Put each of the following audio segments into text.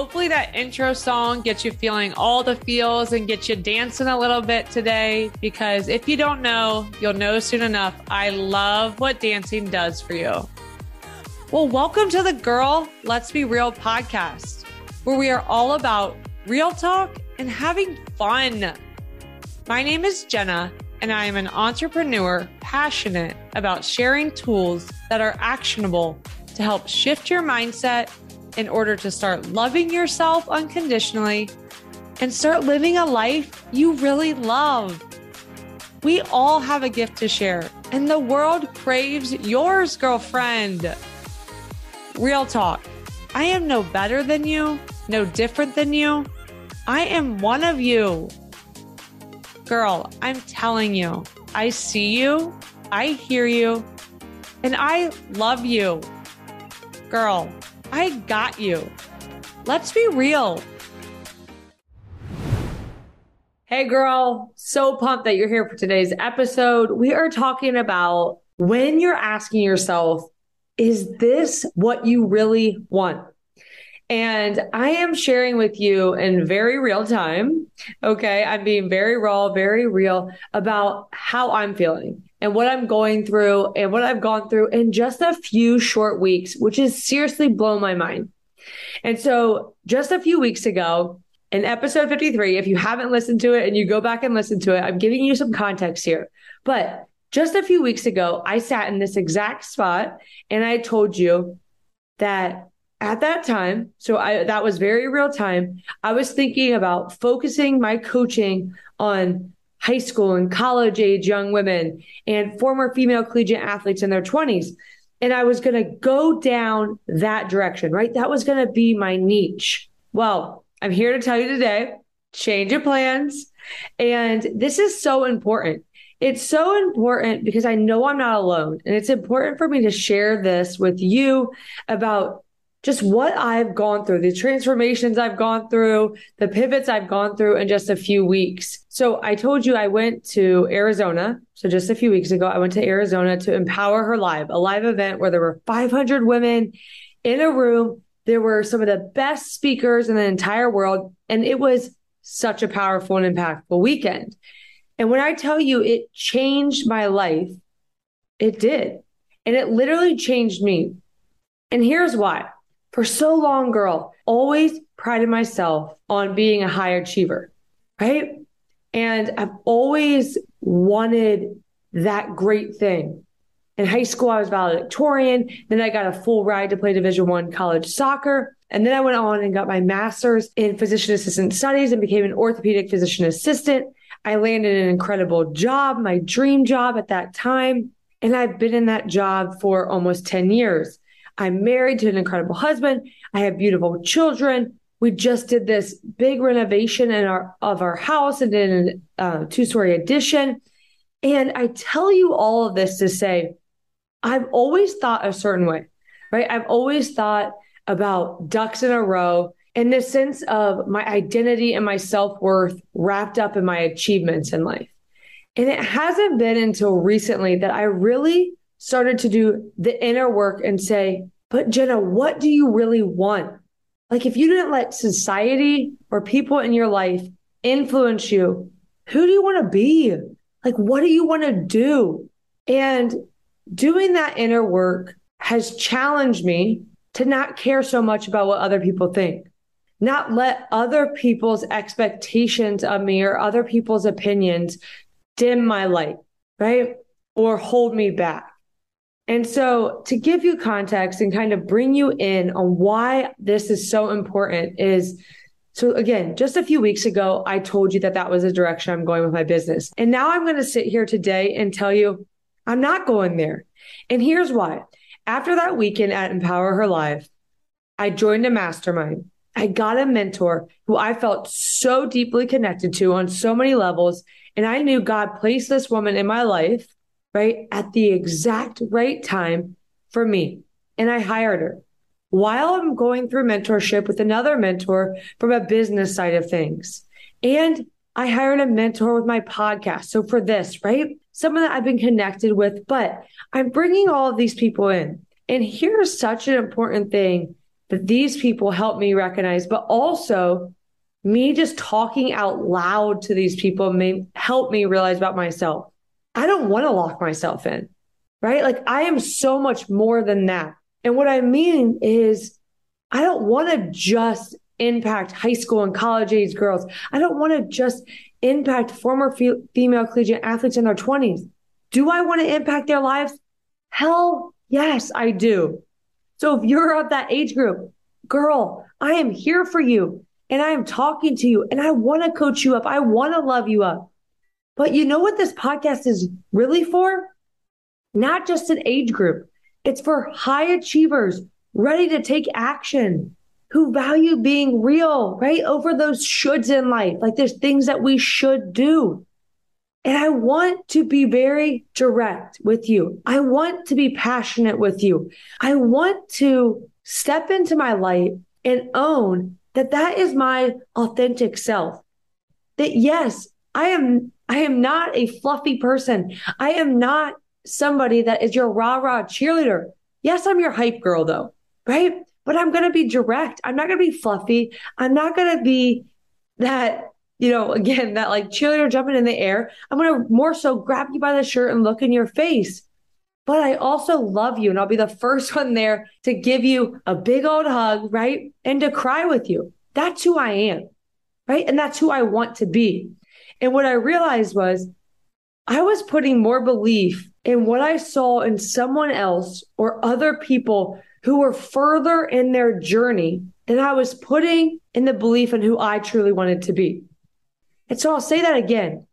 Hopefully, that intro song gets you feeling all the feels and gets you dancing a little bit today. Because if you don't know, you'll know soon enough. I love what dancing does for you. Well, welcome to the Girl Let's Be Real podcast, where we are all about real talk and having fun. My name is Jenna, and I am an entrepreneur passionate about sharing tools that are actionable to help shift your mindset in order to start loving yourself unconditionally and start living a life you really love. We all have a gift to share, and the world craves yours, girlfriend. Real talk. I am no better than you, no different than you. I am one of you. Girl, I'm telling you, I see you, I hear you, and I love you. Girl, I got you. Let's be real. Hey, girl. So pumped that you're here for today's episode. We are talking about when you're asking yourself, is this what you really want? And I am sharing with you in very real time. Okay. I'm being very raw, very real about how I'm feeling and what I'm going through and what I've gone through in just a few short weeks, which is seriously blown my mind. And so just a few weeks ago, in episode 53, if you haven't listened to it and you go back and listen to it, I'm giving you some context here. But just a few weeks ago, I sat in this exact spot and I told you that at that time, so I that was very real time, I was thinking about focusing my coaching on high school and college age young women and former female collegiate athletes in their 20s. And I was going to go down that direction, right? That was going to be my niche. Well, I'm here to tell you today change your plans. And this is so important. It's so important because I know I'm not alone. And it's important for me to share this with you about just what I've gone through, the transformations I've gone through, the pivots I've gone through in just a few weeks. So I told you I went to Arizona. So just a few weeks ago, I went to Arizona to Empower Her Live, a live event where there were 500 women in a room. There were some of the best speakers in the entire world. And it was such a powerful and impactful weekend. And when I tell you it changed my life, it did. And it literally changed me. And here's why for so long, girl, always prided myself on being a high achiever, right? And I've always wanted that great thing. In high school, I was valedictorian. Then I got a full ride to play Division One college soccer. And then I went on and got my master's in physician assistant studies and became an orthopedic physician assistant. I landed an incredible job, my dream job at that time. And I've been in that job for almost 10 years. I'm married to an incredible husband. I have beautiful children. We just did this big renovation in our of our house and did a uh, two story addition. And I tell you all of this to say, I've always thought a certain way, right? I've always thought about ducks in a row in the sense of my identity and my self worth wrapped up in my achievements in life. And it hasn't been until recently that I really started to do the inner work and say, but Jenna, what do you really want? Like, if you didn't let society or people in your life influence you, who do you want to be? Like, what do you want to do? And doing that inner work has challenged me to not care so much about what other people think, not let other people's expectations of me or other people's opinions dim my light, right? Or hold me back. And so, to give you context and kind of bring you in on why this is so important is so, again, just a few weeks ago, I told you that that was the direction I'm going with my business. And now I'm going to sit here today and tell you I'm not going there. And here's why. After that weekend at Empower Her Live, I joined a mastermind. I got a mentor who I felt so deeply connected to on so many levels. And I knew God placed this woman in my life right at the exact right time for me. And I hired her while I'm going through mentorship with another mentor from a business side of things. And I hired a mentor with my podcast. So for this, right? Someone that I've been connected with, but I'm bringing all of these people in. And here's such an important thing that these people help me recognize, but also me just talking out loud to these people may help me realize about myself. I don't want to lock myself in, right? Like I am so much more than that. And what I mean is, I don't want to just impact high school and college age girls. I don't want to just impact former fe- female collegiate athletes in their 20s. Do I want to impact their lives? Hell yes, I do. So if you're of that age group, girl, I am here for you and I am talking to you and I want to coach you up. I want to love you up. But you know what this podcast is really for? Not just an age group. It's for high achievers ready to take action who value being real, right? Over those shoulds in life. Like there's things that we should do. And I want to be very direct with you. I want to be passionate with you. I want to step into my light and own that that is my authentic self. That yes, I am, I am not a fluffy person. I am not somebody that is your rah rah cheerleader. Yes, I'm your hype girl though, right? But I'm going to be direct. I'm not going to be fluffy. I'm not going to be that you know, again, that like cheerleader jumping in the air. I'm going to more so grab you by the shirt and look in your face. But I also love you and I'll be the first one there to give you a big old hug, right? And to cry with you. That's who I am, right? And that's who I want to be. And what I realized was I was putting more belief in what I saw in someone else or other people who were further in their journey than I was putting in the belief in who I truly wanted to be. And so I'll say that again.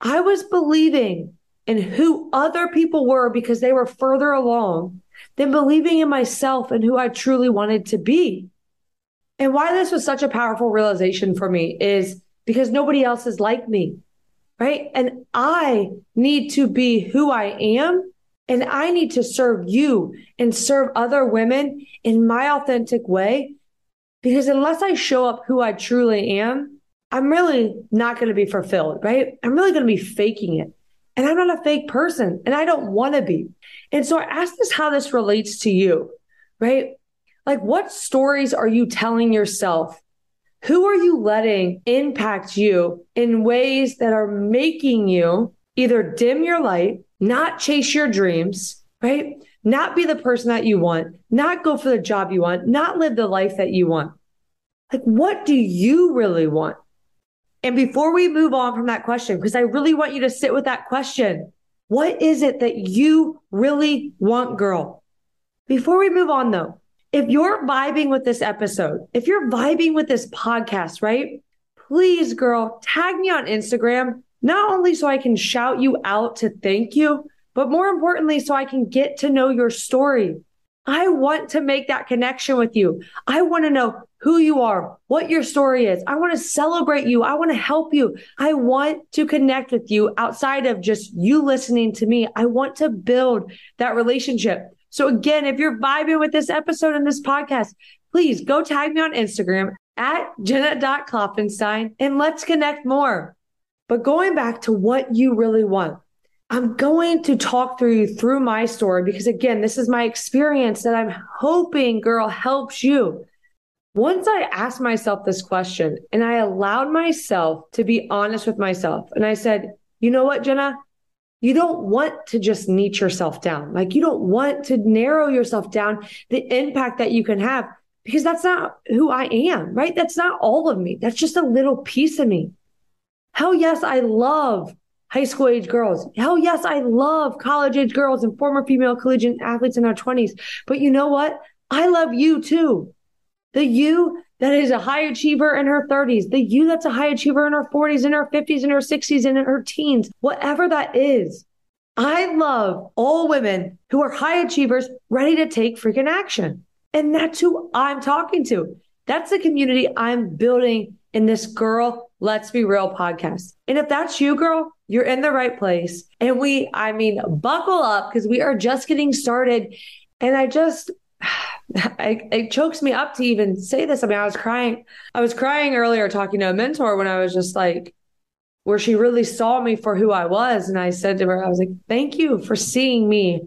I was believing in who other people were because they were further along than believing in myself and who I truly wanted to be. And why this was such a powerful realization for me is because nobody else is like me, right? And I need to be who I am and I need to serve you and serve other women in my authentic way. Because unless I show up who I truly am, I'm really not going to be fulfilled, right? I'm really going to be faking it. And I'm not a fake person and I don't want to be. And so I ask this how this relates to you, right? Like, what stories are you telling yourself? Who are you letting impact you in ways that are making you either dim your light, not chase your dreams, right? Not be the person that you want, not go for the job you want, not live the life that you want. Like, what do you really want? And before we move on from that question, because I really want you to sit with that question, what is it that you really want, girl? Before we move on though, if you're vibing with this episode, if you're vibing with this podcast, right? Please, girl, tag me on Instagram, not only so I can shout you out to thank you, but more importantly, so I can get to know your story. I want to make that connection with you. I want to know who you are, what your story is. I want to celebrate you. I want to help you. I want to connect with you outside of just you listening to me. I want to build that relationship. So again, if you're vibing with this episode and this podcast, please go tag me on Instagram at jenna.klopfenstein and let's connect more. But going back to what you really want, I'm going to talk through you through my story because again, this is my experience that I'm hoping, girl, helps you. Once I asked myself this question and I allowed myself to be honest with myself, and I said, you know what, Jenna? You don't want to just niche yourself down. Like you don't want to narrow yourself down the impact that you can have because that's not who I am, right? That's not all of me. That's just a little piece of me. Hell yes, I love high school age girls. Hell yes, I love college age girls and former female collegiate athletes in their 20s. But you know what? I love you too. The you that is a high achiever in her 30s, the you that's a high achiever in her 40s, in her 50s, in her 60s, and in her teens, whatever that is. I love all women who are high achievers ready to take freaking action. And that's who I'm talking to. That's the community I'm building in this girl, let's be real podcast. And if that's you, girl, you're in the right place. And we, I mean, buckle up because we are just getting started. And I just, I, it chokes me up to even say this. I mean, I was crying. I was crying earlier talking to a mentor when I was just like, where she really saw me for who I was. And I said to her, I was like, thank you for seeing me.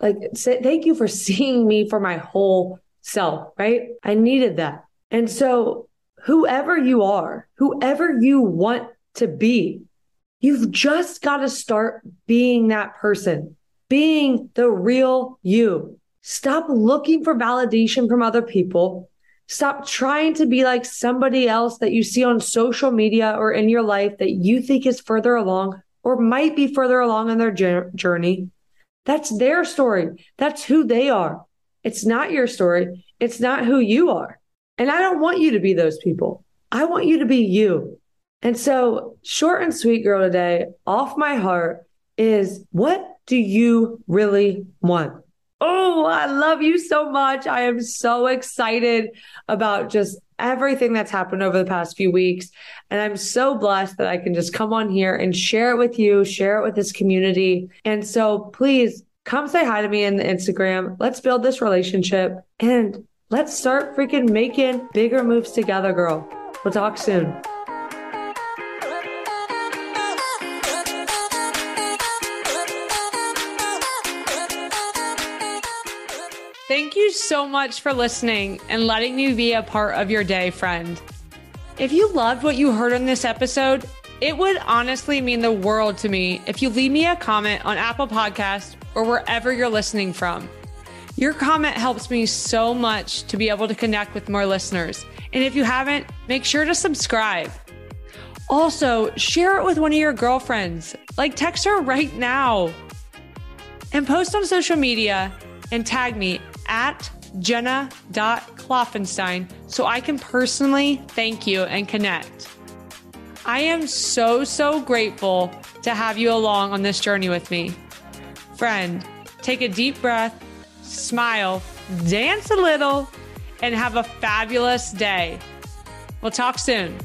Like, say, thank you for seeing me for my whole self, right? I needed that. And so, whoever you are, whoever you want to be, you've just got to start being that person, being the real you. Stop looking for validation from other people. Stop trying to be like somebody else that you see on social media or in your life that you think is further along or might be further along in their journey. That's their story. That's who they are. It's not your story. It's not who you are. And I don't want you to be those people. I want you to be you. And so, short and sweet girl today, off my heart is what do you really want? Oh, I love you so much. I am so excited about just everything that's happened over the past few weeks. And I'm so blessed that I can just come on here and share it with you, share it with this community. And so please come say hi to me in the Instagram. Let's build this relationship and let's start freaking making bigger moves together, girl. We'll talk soon. You so much for listening and letting me be a part of your day, friend. If you loved what you heard on this episode, it would honestly mean the world to me if you leave me a comment on Apple Podcast or wherever you're listening from. Your comment helps me so much to be able to connect with more listeners. And if you haven't, make sure to subscribe. Also, share it with one of your girlfriends. Like text her right now. And post on social media and tag me at jenna.klopfenstein so I can personally thank you and connect. I am so, so grateful to have you along on this journey with me. Friend, take a deep breath, smile, dance a little, and have a fabulous day. We'll talk soon.